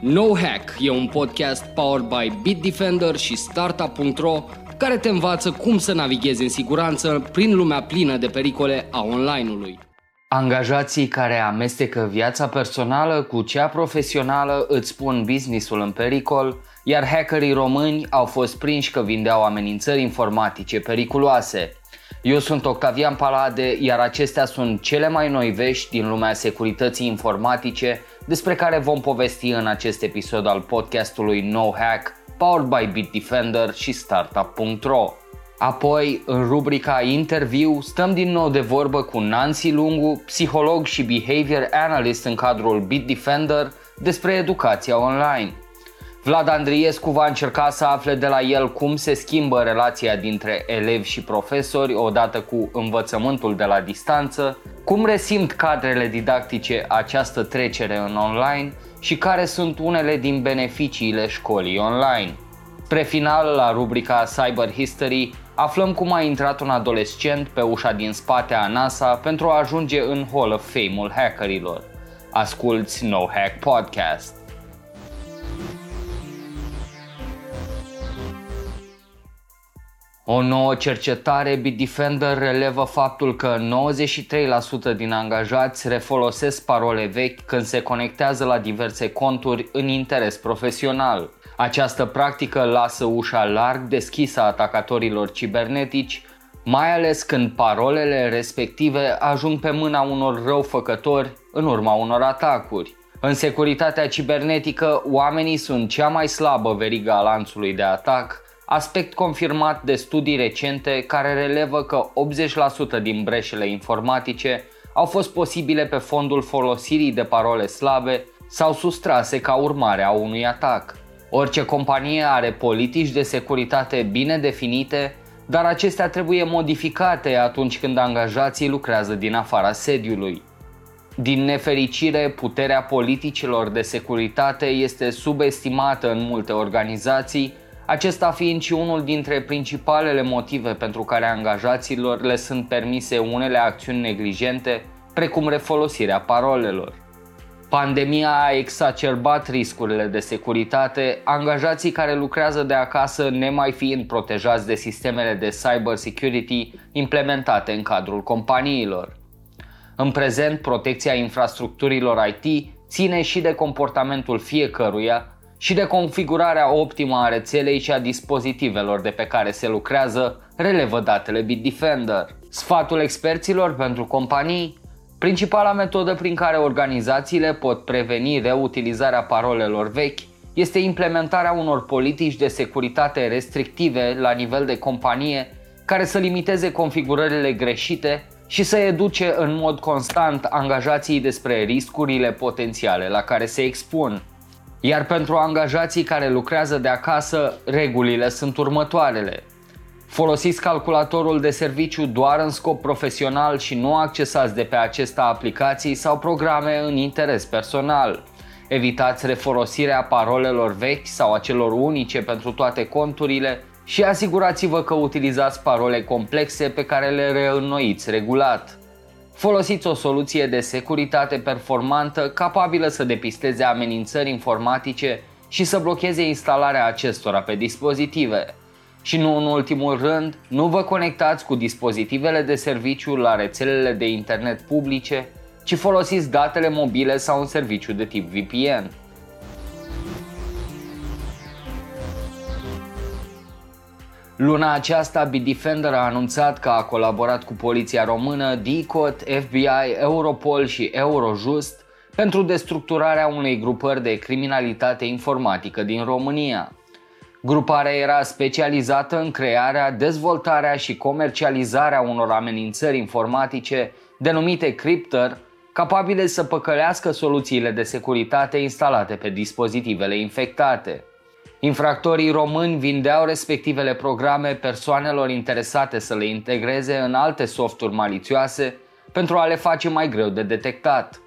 No Hack e un podcast powered by Bitdefender și Startup.ro care te învață cum să navighezi în siguranță prin lumea plină de pericole a online-ului. Angajații care amestecă viața personală cu cea profesională îți pun businessul în pericol, iar hackerii români au fost prinși că vindeau amenințări informatice periculoase. Eu sunt Octavian Palade, iar acestea sunt cele mai noi vești din lumea securității informatice despre care vom povesti în acest episod al podcastului No Hack, powered by Bitdefender și Startup.ro. Apoi, în rubrica Interview, stăm din nou de vorbă cu Nancy Lungu, psiholog și behavior analyst în cadrul Bitdefender, despre educația online. Vlad Andriescu va încerca să afle de la el cum se schimbă relația dintre elevi și profesori odată cu învățământul de la distanță, cum resimt cadrele didactice această trecere în online și care sunt unele din beneficiile școlii online. Spre final, la rubrica Cyber History, aflăm cum a intrat un adolescent pe ușa din spate a NASA pentru a ajunge în Hall of Fame-ul hackerilor. Asculți No Hack Podcast. O nouă cercetare Bitdefender relevă faptul că 93% din angajați refolosesc parole vechi când se conectează la diverse conturi în interes profesional. Această practică lasă ușa larg deschisă atacatorilor cibernetici, mai ales când parolele respective ajung pe mâna unor răufăcători în urma unor atacuri. În securitatea cibernetică, oamenii sunt cea mai slabă verigă a lanțului de atac, aspect confirmat de studii recente care relevă că 80% din breșele informatice au fost posibile pe fondul folosirii de parole slabe sau sustrase ca urmare a unui atac. Orice companie are politici de securitate bine definite, dar acestea trebuie modificate atunci când angajații lucrează din afara sediului. Din nefericire, puterea politicilor de securitate este subestimată în multe organizații acesta fiind și unul dintre principalele motive pentru care angajaților le sunt permise unele acțiuni neglijente, precum refolosirea parolelor. Pandemia a exacerbat riscurile de securitate, angajații care lucrează de acasă nemai fiind protejați de sistemele de cyber security implementate în cadrul companiilor. În prezent, protecția infrastructurilor IT ține și de comportamentul fiecăruia, și de configurarea optimă a rețelei și a dispozitivelor de pe care se lucrează, relevă datele Bitdefender. Sfatul experților pentru companii Principala metodă prin care organizațiile pot preveni reutilizarea parolelor vechi este implementarea unor politici de securitate restrictive la nivel de companie care să limiteze configurările greșite și să educe în mod constant angajații despre riscurile potențiale la care se expun. Iar pentru angajații care lucrează de acasă, regulile sunt următoarele. Folosiți calculatorul de serviciu doar în scop profesional și nu accesați de pe acesta aplicații sau programe în interes personal. Evitați refolosirea parolelor vechi sau a celor unice pentru toate conturile și asigurați-vă că utilizați parole complexe pe care le reînnoiți regulat. Folosiți o soluție de securitate performantă capabilă să depisteze amenințări informatice și să blocheze instalarea acestora pe dispozitive. Și nu în ultimul rând, nu vă conectați cu dispozitivele de serviciu la rețelele de internet publice, ci folosiți datele mobile sau un serviciu de tip VPN. Luna aceasta, Bitdefender a anunțat că a colaborat cu poliția română, DICOT, FBI, Europol și Eurojust pentru destructurarea unei grupări de criminalitate informatică din România. Gruparea era specializată în crearea, dezvoltarea și comercializarea unor amenințări informatice denumite Crypter, capabile să păcălească soluțiile de securitate instalate pe dispozitivele infectate. Infractorii români vindeau respectivele programe persoanelor interesate să le integreze în alte softuri malițioase pentru a le face mai greu de detectat.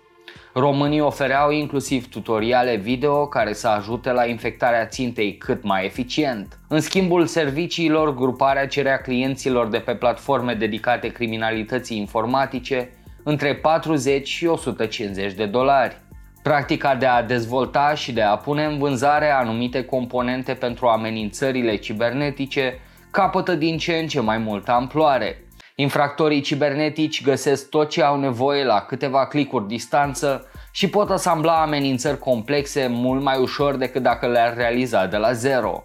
Românii ofereau inclusiv tutoriale video care să ajute la infectarea țintei cât mai eficient. În schimbul serviciilor, gruparea cerea clienților de pe platforme dedicate criminalității informatice între 40 și 150 de dolari. Practica de a dezvolta și de a pune în vânzare anumite componente pentru amenințările cibernetice capătă din ce în ce mai multă amploare. Infractorii cibernetici găsesc tot ce au nevoie la câteva clicuri distanță și pot asambla amenințări complexe mult mai ușor decât dacă le-ar realiza de la zero.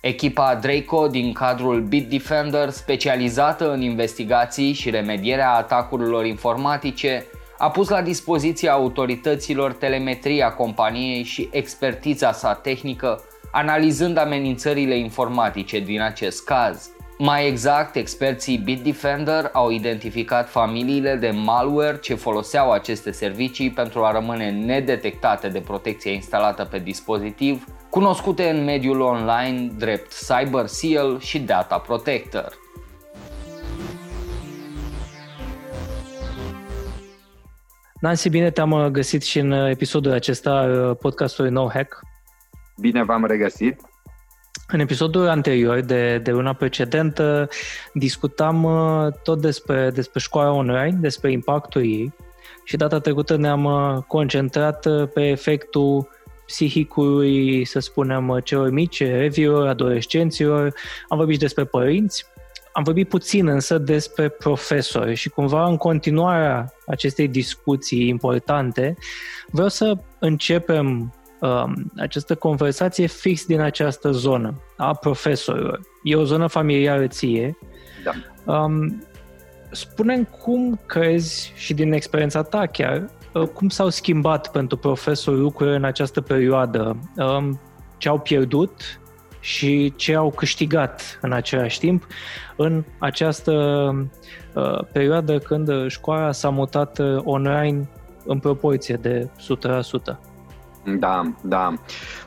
Echipa Draco din cadrul Bitdefender, specializată în investigații și remedierea atacurilor informatice, a pus la dispoziția autorităților telemetria companiei și expertiza sa tehnică, analizând amenințările informatice din acest caz. Mai exact, experții Bitdefender au identificat familiile de malware ce foloseau aceste servicii pentru a rămâne nedetectate de protecția instalată pe dispozitiv, cunoscute în mediul online drept Cyber Seal și Data Protector. Nancy, bine te-am uh, găsit și în uh, episodul acesta uh, podcastului No Hack. Bine v-am regăsit. În episodul anterior de, de luna precedentă discutam tot despre, despre școala online, despre impactul ei și data trecută ne-am concentrat pe efectul psihicului, să spunem, celor mici, reviilor, adolescenților, am vorbit despre părinți, am vorbit puțin însă despre profesori și cumva în continuarea acestei discuții importante vreau să începem um, această conversație fix din această zonă a profesorilor. E o zonă familiară ție. Da. Um, spune cum crezi și din experiența ta chiar, uh, cum s-au schimbat pentru profesori lucrurile în această perioadă? Um, ce au pierdut și ce au câștigat în același timp în această uh, perioadă când școala s-a mutat uh, online în proporție de 100%. Da, da.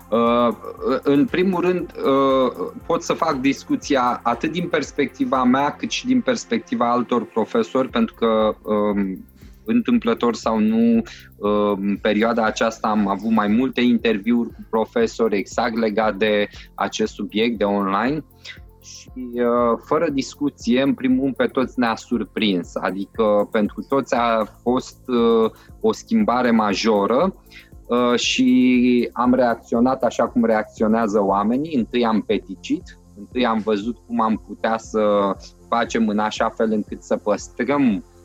Uh, în primul rând, uh, pot să fac discuția atât din perspectiva mea, cât și din perspectiva altor profesori, pentru că uh, întâmplător sau nu, în perioada aceasta am avut mai multe interviuri cu profesori exact legat de acest subiect de online și fără discuție, în primul rând, pe toți ne-a surprins. Adică pentru toți a fost o schimbare majoră și am reacționat așa cum reacționează oamenii. Întâi am peticit, întâi am văzut cum am putea să facem în așa fel încât să păstrăm Uh,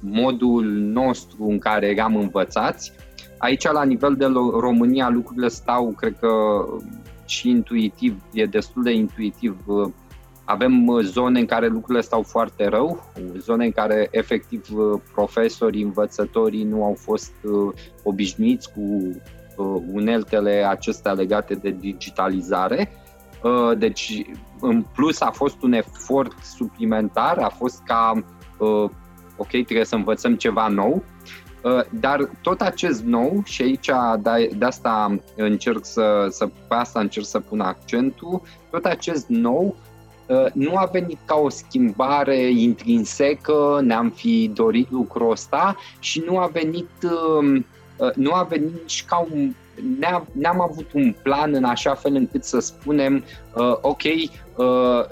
modul nostru în care eram învățați. Aici, la nivel de România, lucrurile stau, cred că și intuitiv, e destul de intuitiv. Uh, avem uh, zone în care lucrurile stau foarte rău, zone în care efectiv profesorii, învățătorii nu au fost obișnuiți cu uneltele acestea legate de digitalizare. Deci, în plus, a fost un efort suplimentar, a fost ca ok, trebuie să învățăm ceva nou, uh, dar tot acest nou, și aici de asta încerc să, să, pe asta încerc să pun accentul, tot acest nou uh, nu a venit ca o schimbare intrinsecă, ne-am fi dorit lucrul ăsta și nu a venit, um, uh, nu a venit nici ca un ne-am, ne-am avut un plan în așa fel încât să spunem, uh, ok, uh,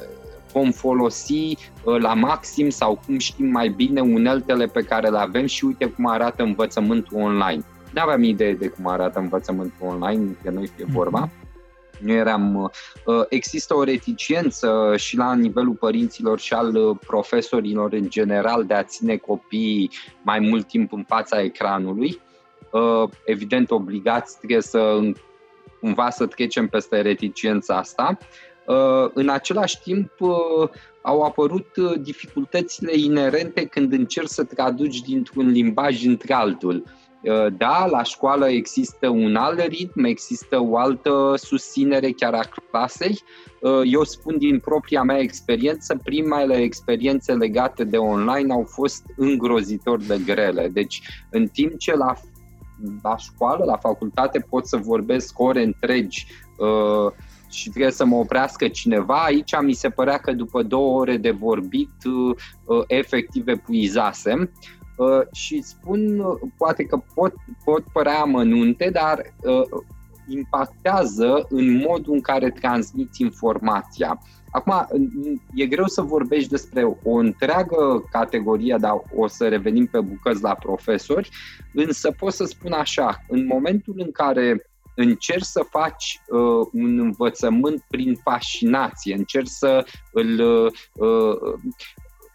vom folosi uh, la maxim sau cum știm mai bine uneltele pe care le avem și uite cum arată învățământul online. Nu aveam idee de cum arată învățământul online, că noi fie vorba. Mhm. Nu eram. Uh, există o reticiență și la nivelul părinților și al uh, profesorilor în general de a ține copiii mai mult timp în fața ecranului. Evident, obligați trebuie să cumva să trecem peste reticiența asta. Uh, în același timp, uh, au apărut uh, dificultățile inerente când încerci să traduci dintr-un limbaj într-altul. Da, la școală există un alt ritm, există o altă susținere chiar a clasei. Eu spun din propria mea experiență, primele experiențe legate de online au fost îngrozitor de grele. Deci, în timp ce la, la școală, la facultate pot să vorbesc ore întregi uh, și trebuie să mă oprească cineva, aici mi se părea că după două ore de vorbit, uh, uh, efectiv epuizasem. Uh, și spun, poate că pot, pot părea amănunte, dar impactează în modul în care transmiți informația. Acum, e greu să vorbești despre o întreagă categorie, dar o să revenim pe bucăți la profesori, însă pot să spun așa, în momentul în care încerci să faci uh, un învățământ prin fascinație, încerci să îl, uh,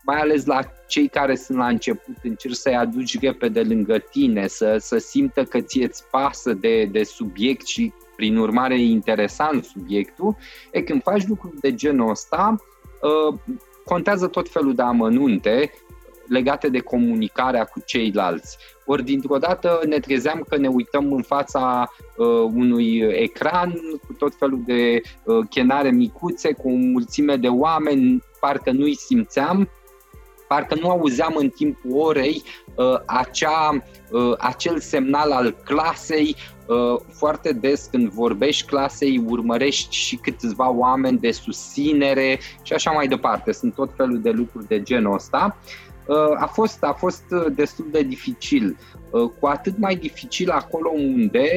mai ales la cei care sunt la început, încerci să-i aduci repede lângă tine, să, să simtă că ție-ți pasă de, de subiect și prin urmare e interesant subiectul, e când faci lucruri de genul ăsta, uh, contează tot felul de amănunte legate de comunicarea cu ceilalți. Ori dintr-o dată ne trezeam că ne uităm în fața uh, unui ecran cu tot felul de uh, chenare micuțe, cu o mulțime de oameni, parcă nu-i simțeam, parcă nu auzeam în timpul orei uh, acea, uh, acel semnal al clasei. Uh, foarte des când vorbești clasei, urmărești și câțiva oameni de susținere și așa mai departe. Sunt tot felul de lucruri de genul ăsta. Uh, a fost, a fost uh, destul de dificil. Uh, cu atât mai dificil acolo unde,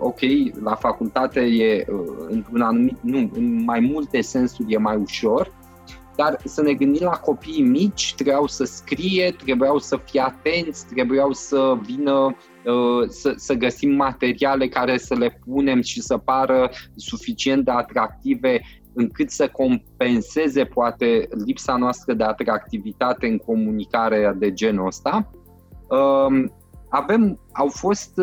ok, la facultate e într-un anumit, nu, în mai multe sensuri e mai ușor, dar să ne gândim la copiii mici, trebuiau să scrie, trebuiau să fie atenți, trebuiau să vină să, să găsim materiale care să le punem și să pară suficient de atractive încât să compenseze poate lipsa noastră de atractivitate în comunicare de genul ăsta. Um, avem, au fost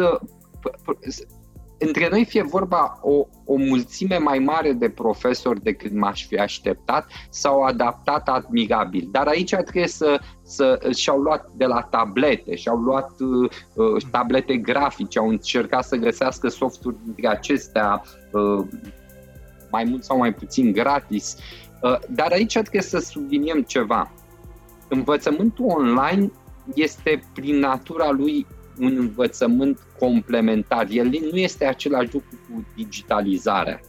între noi fie vorba o, o mulțime mai mare de profesori decât m-aș fi așteptat, s-au adaptat admirabil. Dar aici trebuie să, să și-au luat de la tablete, și-au luat uh, tablete grafice, au încercat să găsească softuri dintre acestea, uh, mai mult sau mai puțin gratis. Uh, dar aici trebuie să subliniem ceva. Învățământul online este prin natura lui un învățământ complementar. El nu este același lucru cu digitalizarea.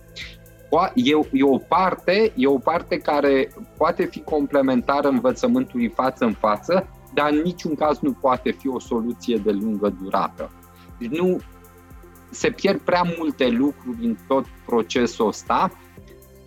E, e, o parte, e o parte care poate fi complementară învățământului față în față, dar în niciun caz nu poate fi o soluție de lungă durată. Deci nu, se pierd prea multe lucruri în tot procesul ăsta,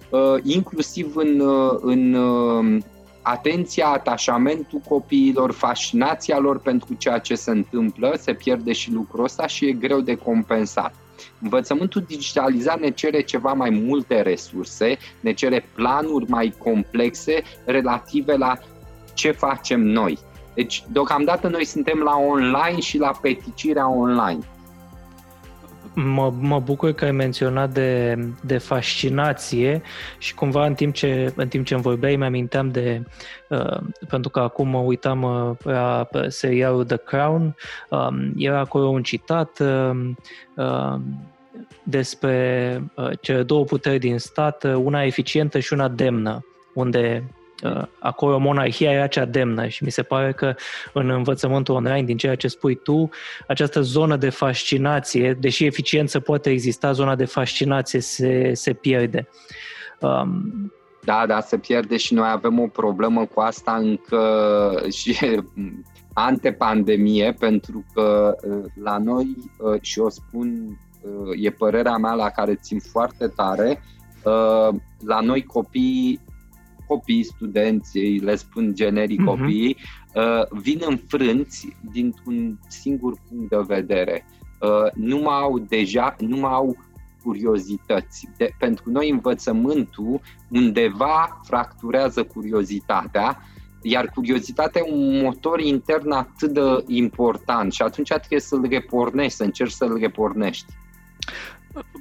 uh, inclusiv în, uh, în uh, atenția, atașamentul copiilor, fascinația lor pentru ceea ce se întâmplă, se pierde și lucrul ăsta și e greu de compensat. Învățământul digitalizat ne cere ceva mai multe resurse, ne cere planuri mai complexe relative la ce facem noi. Deci, deocamdată noi suntem la online și la peticirea online. Mă, mă bucur că ai menționat de, de fascinație și cumva în timp ce, în timp ce îmi vorbeai mi-aminteam de, uh, pentru că acum mă uitam uh, la pe serialul The Crown, um, era acolo un citat uh, uh, despre uh, cele două puteri din stat, uh, una eficientă și una demnă, unde Uh, acolo monarhia era cea demnă și mi se pare că în învățământul online, din ceea ce spui tu, această zonă de fascinație, deși eficiență poate exista, zona de fascinație se, se pierde. Um, da, da, se pierde și noi avem o problemă cu asta încă și antepandemie, pentru că uh, la noi, uh, și o spun, e părerea mea la care țin foarte tare, la noi copiii copii, studenți, le spun generic uh-huh. copiii, uh, vin înfrânți dintr-un singur punct de vedere. Uh, nu mai au deja, nu mai au curiozități. De, pentru noi învățământul undeva fracturează curiozitatea, iar curiozitatea e un motor intern atât de important și atunci trebuie să-l repornești, să încerci să-l repornești.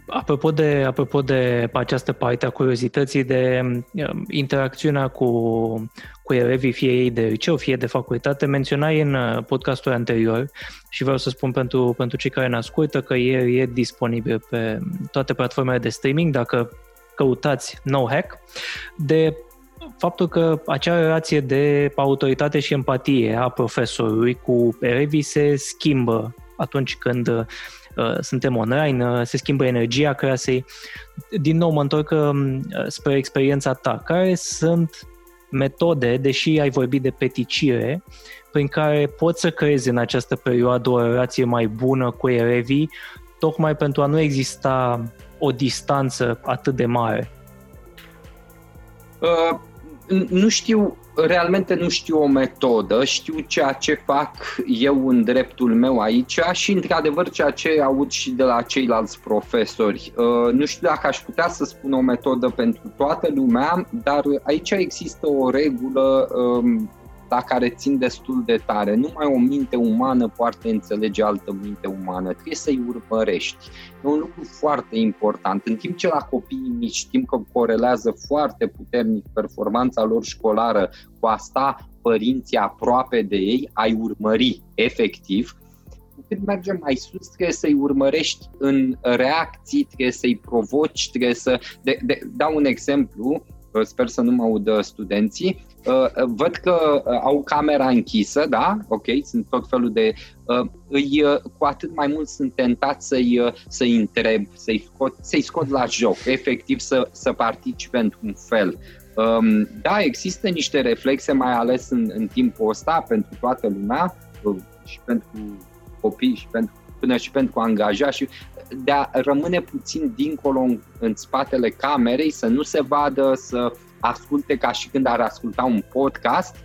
Apropo de, apropo de această parte a curiozității de um, interacțiunea cu, cu elevii, fie ei de liceu, fie de facultate, menționai în uh, podcastul anterior și vreau să spun pentru, pentru cei care ne ascultă că e, e disponibil pe toate platformele de streaming, dacă căutați No Hack, de faptul că acea relație de autoritate și empatie a profesorului cu elevii se schimbă atunci când Uh, suntem online, uh, se schimbă energia clasei. Din nou mă întorc um, spre experiența ta. Care sunt metode, deși ai vorbit de peticire, prin care poți să creezi în această perioadă o relație mai bună cu elevii, tocmai pentru a nu exista o distanță atât de mare? Uh, nu știu, realmente nu știu o metodă, știu ceea ce fac eu în dreptul meu aici și, într-adevăr, ceea ce aud și de la ceilalți profesori. Uh, nu știu dacă aș putea să spun o metodă pentru toată lumea, dar aici există o regulă um, la care țin destul de tare. Numai o minte umană poate înțelege altă minte umană. Trebuie să-i urmărești. E un lucru foarte important. În timp ce la copiii mici știm că corelează foarte puternic performanța lor școlară cu asta părinții aproape de ei, ai urmări efectiv, cât mergem mai sus, trebuie să-i urmărești în reacții, trebuie să-i provoci, trebuie să... De, de, dau un exemplu, sper să nu mă audă studenții, Uh, văd că uh, au camera închisă, da, ok, sunt tot felul de... Uh, îi, cu atât mai mult sunt tentat să-i, să-i întreb, să-i scot, să-i scot la joc, efectiv să, să participe într-un fel. Um, da, există niște reflexe, mai ales în, în timpul ăsta, pentru toată lumea și pentru copii și pentru, până și pentru angajați și de a rămâne puțin dincolo în, în spatele camerei, să nu se vadă, să asculte ca și când ar asculta un podcast,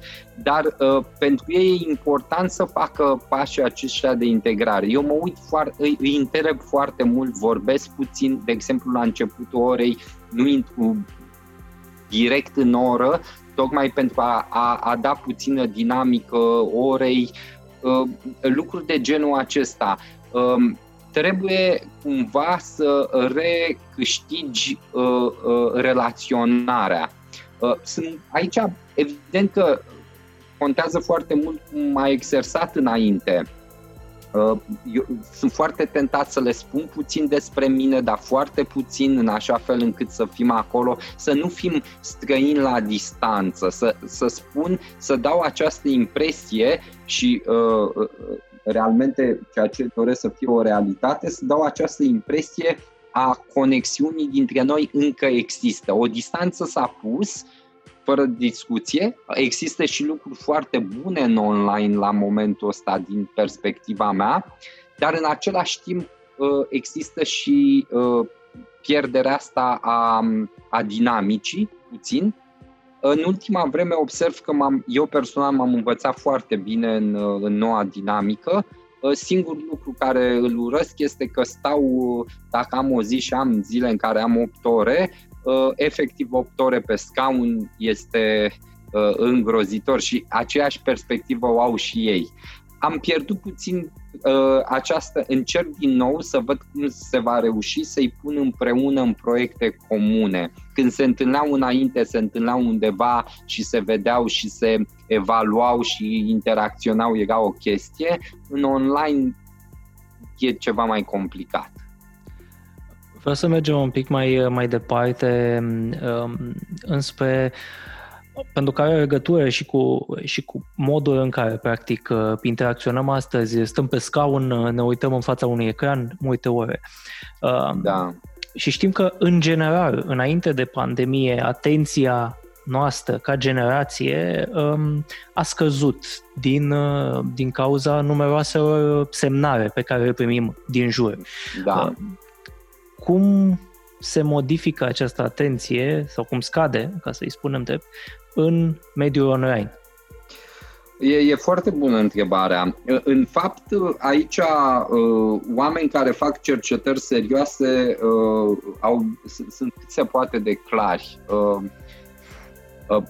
dar uh, pentru ei e important să facă pașii aceștia de integrare. Eu mă uit foarte, îi, îi întreb foarte mult, vorbesc puțin, de exemplu la începutul orei, nu intru direct în oră, tocmai pentru a, a, a da puțină dinamică orei, uh, lucruri de genul acesta. Uh, trebuie cumva să recâștigi uh, uh, relaționarea. Uh, sunt aici, evident că contează foarte mult cum ai exersat înainte. Uh, eu sunt foarte tentat să le spun puțin despre mine, dar foarte puțin în așa fel încât să fim acolo, să nu fim străini la distanță, să, să spun, să dau această impresie și uh, uh realmente ceea ce doresc să fie o realitate, să dau această impresie a conexiunii dintre noi încă există. O distanță s-a pus, fără discuție. Există și lucruri foarte bune în online la momentul ăsta din perspectiva mea, dar în același timp uh, există și uh, pierderea asta a, a dinamicii, puțin. În ultima vreme observ că m-am, eu personal m-am învățat foarte bine în, în noua dinamică. Ă, singurul lucru care îl urăsc este că stau, dacă am o zi și am zile în care am 8 ore, ă, efectiv 8 ore pe scaun este ă, îngrozitor și aceeași perspectivă o au și ei. Am pierdut puțin uh, această, încerc din nou să văd cum se va reuși să-i pun împreună în proiecte comune. Când se întâlneau înainte, se întâlneau undeva și se vedeau și se evaluau și interacționau, era o chestie. În online e ceva mai complicat. Vreau să mergem un pic mai, mai departe um, înspre uh, pentru că are legătură și cu, și cu modul în care, practic, uh, interacționăm astăzi. Stăm pe scaun, uh, ne uităm în fața unui ecran multe ore. Uh, da. Și știm că, în general, înainte de pandemie, atenția noastră ca generație um, a scăzut din, din cauza numeroaselor semnare pe care le primim din jur. Da. Cum se modifică această atenție sau cum scade, ca să-i spunem drept, în mediul online? E, e foarte bună întrebarea. În fapt, aici uh, oameni care fac cercetări serioase uh, au, sunt cât se poate de clari. Uh,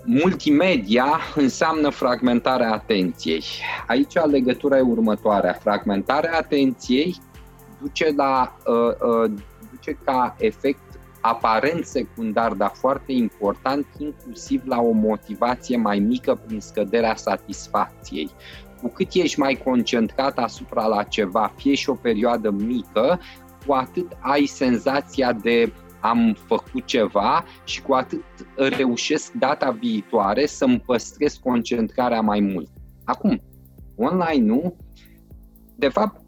multimedia înseamnă fragmentarea atenției. Aici legătura e următoarea. Fragmentarea atenției duce, la, duce ca efect aparent secundar, dar foarte important, inclusiv la o motivație mai mică prin scăderea satisfacției. Cu cât ești mai concentrat asupra la ceva, fie și o perioadă mică, cu atât ai senzația de am făcut ceva și cu atât reușesc data viitoare să-mi păstrez concentrarea mai mult. Acum, online nu, de fapt,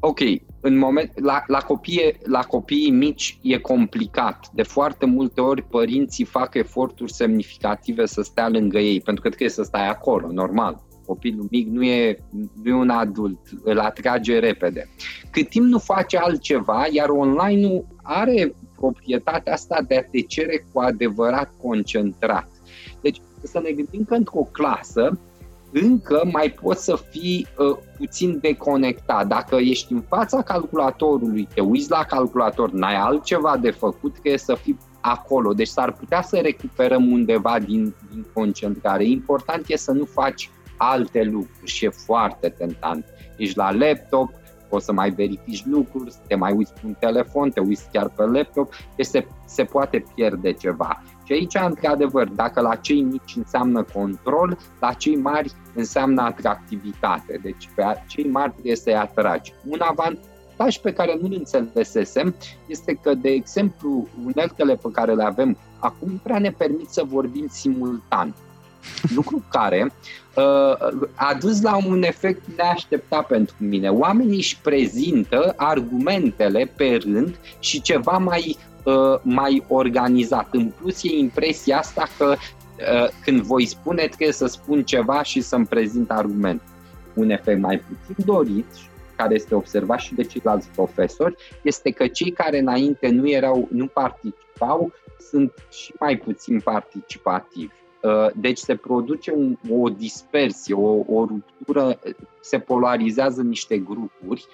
ok, în moment, la, la, copii, la copiii mici e complicat. De foarte multe ori părinții fac eforturi semnificative să stea lângă ei, pentru că trebuie să stai acolo, normal. Copilul mic nu e, nu e un adult, îl atrage repede. Cât timp nu face altceva, iar online-ul are proprietatea asta de a te cere cu adevărat concentrat Deci să ne gândim că într-o clasă încă mai poți să fii uh, puțin deconectat. Dacă ești în fața calculatorului, te uiți la calculator, n-ai altceva de făcut, trebuie să fii acolo. Deci s-ar putea să recuperăm undeva din, din concentrare. Important e să nu faci alte lucruri și e foarte tentant. Ești la laptop, poți să mai verifici lucruri, te mai uiți pe un telefon, te uiți chiar pe laptop, deci se, se poate pierde ceva. Și aici, într-adevăr, dacă la cei mici înseamnă control, la cei mari înseamnă atractivitate. Deci pe cei mari trebuie să-i atragi. Un avantaj pe care nu-l înțelesesem este că, de exemplu, uneltele pe care le avem acum prea ne permit să vorbim simultan. Lucru care uh, a dus la un efect neașteptat pentru mine. Oamenii își prezintă argumentele pe rând și ceva mai Uh, mai organizat. În plus e impresia asta că uh, când voi spune trebuie să spun ceva și să-mi prezint argument. Un efect mai puțin dorit, care este observat și de ceilalți profesori, este că cei care înainte nu erau, nu participau, sunt și mai puțin participativi. Uh, deci se produce un, o dispersie, o, o ruptură, se polarizează niște grupuri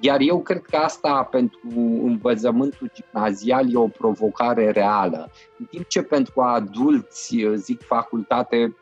iar eu cred că asta pentru învățământul gimnazial e o provocare reală. În timp ce pentru adulți, zic facultate,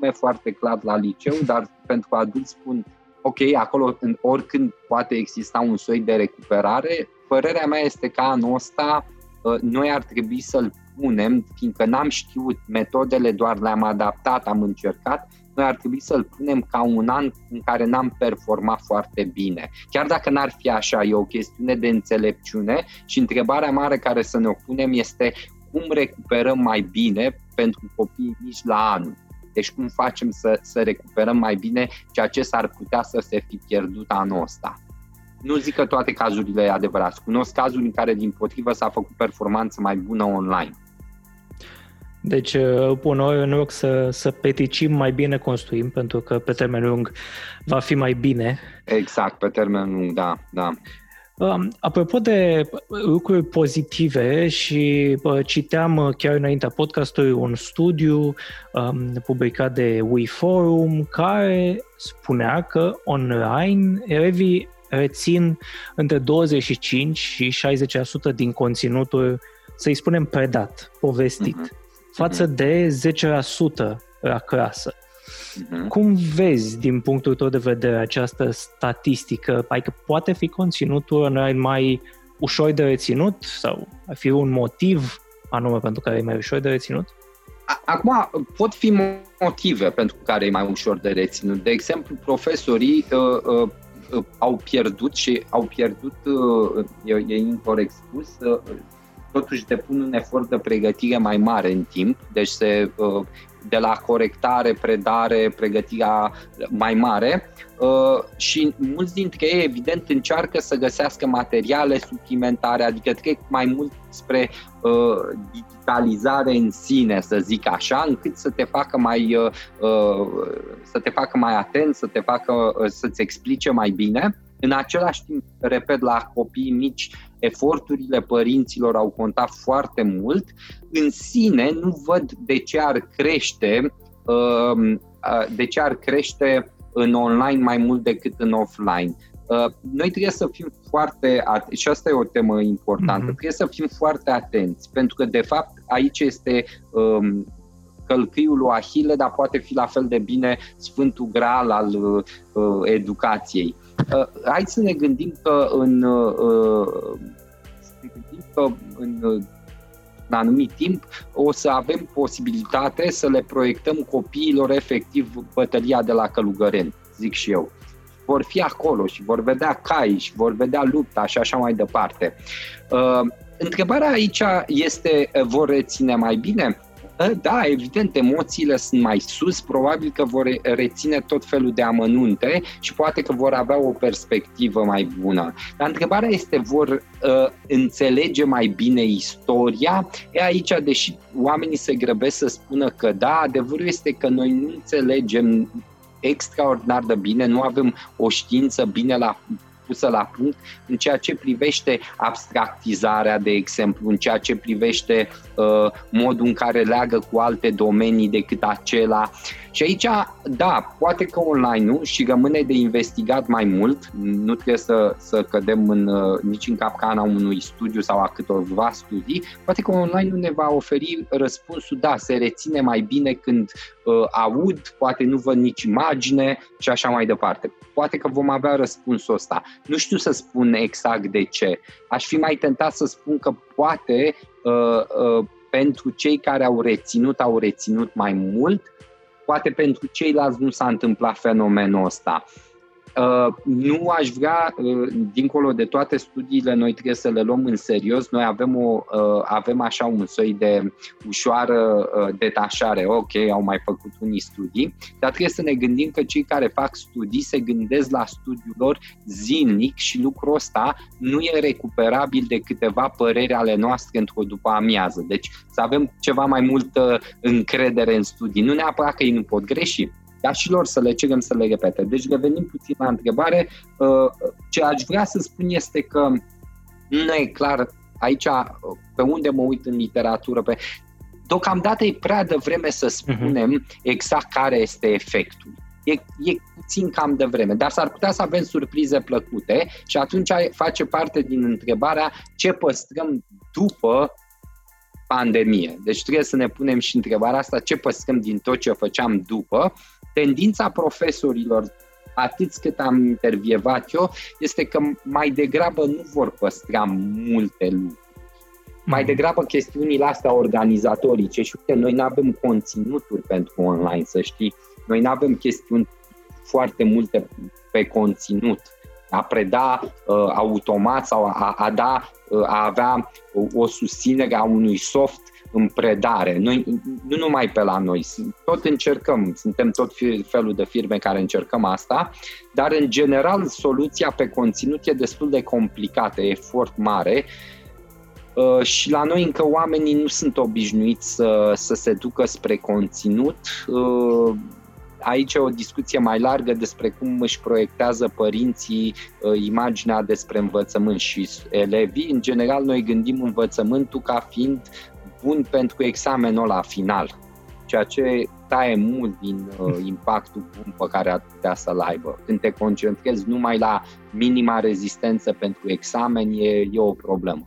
nu e foarte clar la liceu, dar pentru adulți spun, ok, acolo oricând poate exista un soi de recuperare, părerea mea este că anul ăsta ă, noi ar trebui să-l punem, fiindcă n-am știut metodele, doar le-am adaptat, am încercat, noi ar trebui să-l punem ca un an în care n-am performat foarte bine. Chiar dacă n-ar fi așa, e o chestiune de înțelepciune și întrebarea mare care să ne o punem este cum recuperăm mai bine pentru copiii mici la anul. Deci cum facem să, să recuperăm mai bine ceea ce s-ar putea să se fi pierdut anul ăsta. Nu zic că toate cazurile adevărate. Cunosc cazuri în care, din potrivă, s-a făcut performanță mai bună online deci, uh, pun în loc să, să peticim, mai bine construim, pentru că pe termen lung va fi mai bine. Exact, pe termen lung, da, da. Um, apropo de lucruri pozitive și citeam uh, chiar înaintea podcastului un studiu um, publicat de WeForum care spunea că online elevii rețin între 25 și 60% din conținutul, să-i spunem, predat, povestit. Uh-huh față mhm. de 10% la clasă. Uh-huh. Cum vezi din punctul tău de vedere această statistică? Adică poate fi conținutul online mai ușor de reținut sau ar fi un motiv anume pentru care e mai ușor de reținut? Acum, pot fi motive pentru care e mai ușor de reținut. De exemplu, profesorii uh, uh, uh, au pierdut și au pierdut, uh, e, e incorrect spus, uh, totuși depun un efort de pregătire mai mare în timp, deci se, uh, de la corectare, predare, pregătirea mai mare uh, și mulți dintre ei evident încearcă să găsească materiale suplimentare, adică trec mai mult spre uh, digitalizare în sine, să zic așa, încât să te facă mai să te facă mai atent, să te facă să-ți explice mai bine. În același timp, repet, la copii mici, eforturile părinților au contat foarte mult. În sine, nu văd de ce ar crește, um, de ce ar crește în online mai mult decât în offline. Uh, noi trebuie să fim foarte atenți, și asta e o temă importantă, mm-hmm. trebuie să fim foarte atenți, pentru că, de fapt, aici este um, călcâiul lui Ahile, dar poate fi la fel de bine Sfântul Graal al uh, educației. Uh, hai să ne gândim că în, uh, să ne gândim că în uh, în anumit timp o să avem posibilitate să le proiectăm copiilor efectiv bătălia de la Călugăreni, zic și eu. Vor fi acolo și vor vedea cai și vor vedea lupta și așa mai departe. Uh, întrebarea aici este, vor reține mai bine? Ă, da, evident, emoțiile sunt mai sus, probabil că vor reține tot felul de amănunte și poate că vor avea o perspectivă mai bună. Dar întrebarea este, vor uh, înțelege mai bine istoria? E aici, deși oamenii se grăbesc să spună că da, adevărul este că noi nu înțelegem extraordinar de bine, nu avem o știință bine la pusă la punct în ceea ce privește abstractizarea, de exemplu, în ceea ce privește uh, modul în care leagă cu alte domenii decât acela. Și aici, da, poate că online-ul și rămâne de investigat mai mult, nu trebuie să, să cădem în, uh, nici în capcana unui studiu sau a câtorva studii, poate că online nu ne va oferi răspunsul, da, se reține mai bine când uh, aud, poate nu văd nici imagine și așa mai departe. Poate că vom avea răspunsul ăsta. Nu știu să spun exact de ce. Aș fi mai tentat să spun că poate uh, uh, pentru cei care au reținut, au reținut mai mult, poate pentru ceilalți nu s-a întâmplat fenomenul ăsta. Uh, nu aș vrea, uh, dincolo de toate studiile, noi trebuie să le luăm în serios. Noi avem, o, uh, avem așa un soi de ușoară detașare. Ok, au mai făcut unii studii, dar trebuie să ne gândim că cei care fac studii se gândesc la studiul lor zilnic și lucrul ăsta nu e recuperabil de câteva păreri ale noastre într-o după amiază. Deci să avem ceva mai multă încredere în studii. Nu neapărat că ei nu pot greși, dar și lor să le cerem să le repete. Deci revenim puțin la întrebare. Uh, ce aș vrea să spun este că nu e clar aici pe unde mă uit în literatură, pe... deocamdată e prea devreme să mhm. spunem uh-huh. exact care este efectul. E, e puțin cam de vreme, dar s-ar putea să avem surprize plăcute și atunci face parte din întrebarea ce păstrăm după pandemie. Deci trebuie să ne punem și întrebarea asta, ce păstrăm din tot ce făceam după tendința profesorilor, atât cât am intervievat eu, este că mai degrabă nu vor păstra multe lucruri. Mai mhm. degrabă chestiunile astea organizatorice și uite, noi nu avem conținuturi pentru online, să știi. Noi nu avem chestiuni foarte multe pe conținut. A preda uh, automat sau a, a da, uh, a avea o, o susținere a unui soft în predare. Noi, nu numai pe la noi, tot încercăm, suntem tot felul de firme care încercăm asta, dar în general soluția pe conținut e destul de complicată, e efort mare uh, și la noi încă oamenii nu sunt obișnuiți să, să se ducă spre conținut. Uh, aici e o discuție mai largă despre cum își proiectează părinții uh, imaginea despre învățământ și elevii. În general, noi gândim învățământul ca fiind bun pentru examenul la final, ceea ce taie mult din uh, impactul bun pe care ar putea să-l aibă. Când te concentrezi numai la minima rezistență pentru examen, e, e o problemă.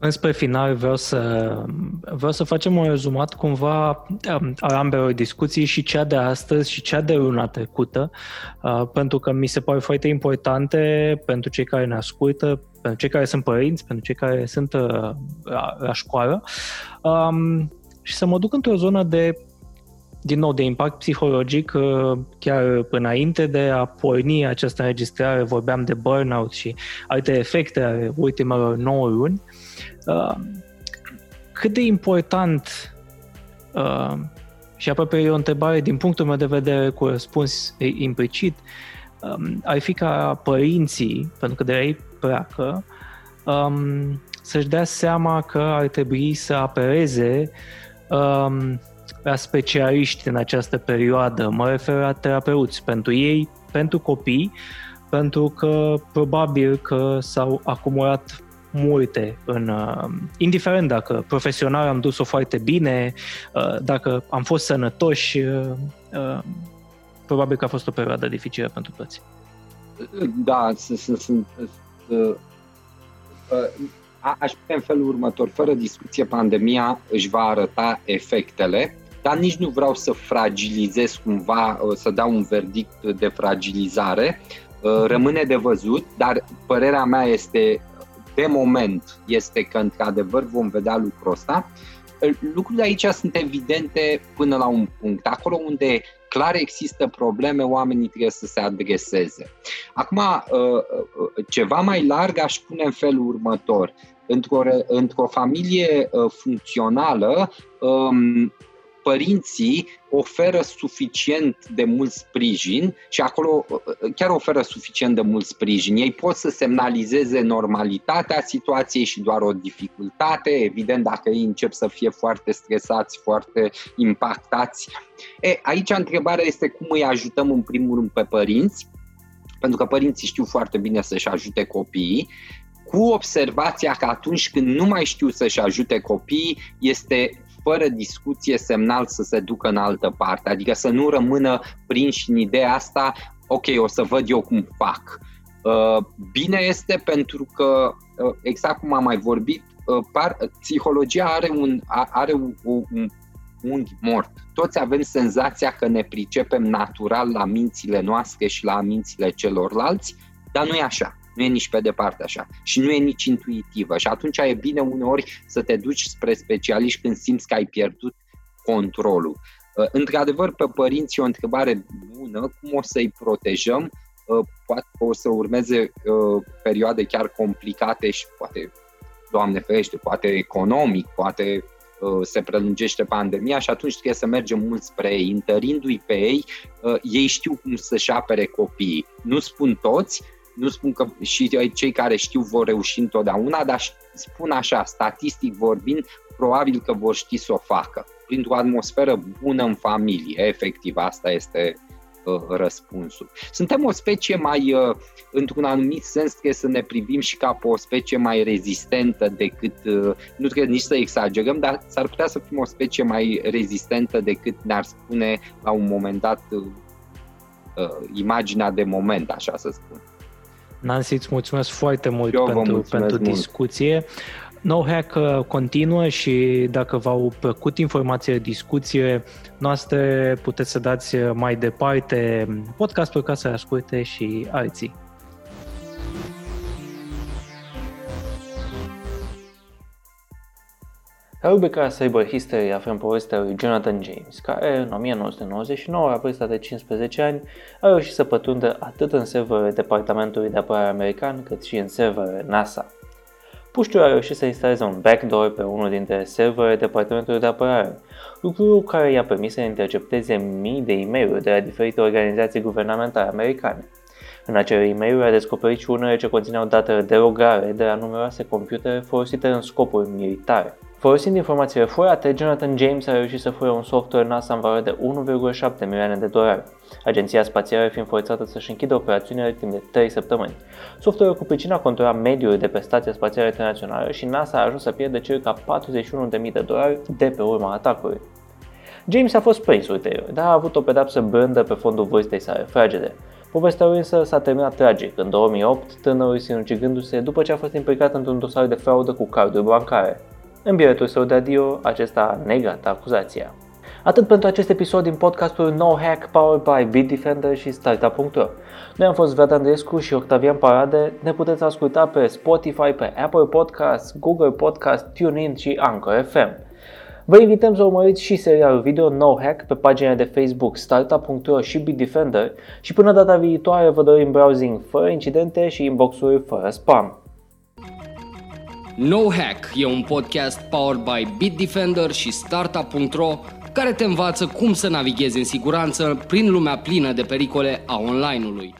Înspre final vreau să, vreau să facem un rezumat cumva um, a ambelor discuții și cea de astăzi și cea de luna trecută, uh, pentru că mi se pare foarte importante pentru cei care ne ascultă, pentru cei care sunt părinți, pentru cei care sunt uh, la, la școală. Um, și să mă duc într-o zonă de din nou, de impact psihologic, uh, chiar înainte de a porni această înregistrare, vorbeam de burnout și alte efecte ale ultimelor 9 luni. Uh, cât de important uh, și aproape e o întrebare din punctul meu de vedere cu răspuns implicit, um, ar fi ca părinții, pentru că de ei pleacă, um, să-și dea seama că ar trebui să apeleze um, la specialiști în această perioadă. Mă refer la terapeuți pentru ei, pentru copii, pentru că probabil că s-au acumulat multe în, uh, indiferent dacă profesional am dus-o foarte bine, uh, dacă am fost sănătoși, uh, probabil că a fost o perioadă dificilă pentru toți. Da, sunt, sunt, aș putea în felul următor, fără discuție, pandemia își va arăta efectele, dar nici nu vreau să fragilizez cumva, să dau un verdict de fragilizare. Rămâne de văzut, dar părerea mea este de moment este că într-adevăr vom vedea lucrul ăsta. Lucrurile aici sunt evidente până la un punct. Acolo unde clar există probleme, oamenii trebuie să se adreseze. Acum, uh, uh, ceva mai larg aș pune în felul următor. Într-o, într-o familie uh, funcțională, um, părinții oferă suficient de mult sprijin și acolo chiar oferă suficient de mult sprijin. Ei pot să semnalizeze normalitatea situației și doar o dificultate, evident dacă ei încep să fie foarte stresați, foarte impactați. E, aici întrebarea este cum îi ajutăm în primul rând pe părinți pentru că părinții știu foarte bine să-și ajute copiii, cu observația că atunci când nu mai știu să-și ajute copiii, este fără discuție semnal să se ducă în altă parte, adică să nu rămână prinși în ideea asta, ok, o să văd eu cum fac. Uh, bine este pentru că, uh, exact cum am mai vorbit, uh, par, psihologia are un, are un, un unghi mort. Toți avem senzația că ne pricepem natural la mințile noastre și la mințile celorlalți, dar nu e așa. Nu e nici pe departe așa. Și nu e nici intuitivă. Și atunci e bine uneori să te duci spre specialiști când simți că ai pierdut controlul. Într-adevăr, pe părinți e o întrebare bună, cum o să-i protejăm? Poate o să urmeze perioade chiar complicate și poate, Doamne ferește, poate economic, poate Uh, se prelungește pandemia și atunci trebuie să mergem mult spre ei. Întărindu-i pe ei, uh, ei știu cum să-și apere copiii. Nu spun toți, nu spun că și cei care știu vor reuși întotdeauna, dar spun așa, statistic vorbind, probabil că vor ști să o facă. Printr-o atmosferă bună în familie, efectiv, asta este Uh, răspunsul. Suntem o specie mai, uh, într-un anumit sens, trebuie să ne privim și ca pe o specie mai rezistentă decât, uh, nu trebuie nici să exagerăm, dar s-ar putea să fim o specie mai rezistentă decât ne-ar spune la un moment dat imaginea de moment, așa să spun. Nancy, îți mulțumesc foarte mult pentru, pentru mult. discuție. NoHack uh, continuă și dacă v-au plăcut informațiile, discuție noastre, puteți să dați mai departe podcastul ca să asculte și alții. La rubrica Cyber History aflăm povestea lui Jonathan James, care în 1999, la vârsta de 15 ani, a reușit să pătrundă atât în serverele Departamentului de Apărare American, cât și în serverele NASA. Puștiu a reușit să instaleze un backdoor pe unul dintre serverele Departamentului de Apărare, lucru care i-a permis să intercepteze mii de e mail de la diferite organizații guvernamentale americane. În acele e mail a descoperit și unele ce conțineau date de rogare de la numeroase computere folosite în scopuri militare. Folosind informațiile furate, Jonathan James a reușit să fure un software NASA în valoare de 1,7 milioane de dolari, agenția spațială fiind forțată să-și închidă operațiunile timp de 3 săptămâni. Software cu pricina controla mediul de pe Stația Spațială Internațională și NASA a ajuns să pierde circa 41.000 de dolari de pe urma atacului. James a fost prins ulterior, dar a avut o pedapsă blândă pe fondul vârstei sale fragede. Povestea lui însă s-a terminat tragic în 2008, tânărul sinucigându-se după ce a fost implicat într-un dosar de fraudă cu carduri bancare. În biletul său de adio, acesta a negat acuzația. Atât pentru acest episod din podcastul No Hack powered by Bitdefender și Startup.ro. Noi am fost Vlad Andreescu și Octavian Parade. Ne puteți asculta pe Spotify, pe Apple Podcasts, Google Podcast, TuneIn și Anchor FM. Vă invităm să urmăriți și serialul video No Hack pe pagina de Facebook Startup.ro și Bitdefender și până data viitoare vă dorim browsing fără incidente și inbox-uri fără spam. No Hack e un podcast powered by Bitdefender și Startup.ro care te învață cum să navighezi în siguranță prin lumea plină de pericole a online-ului.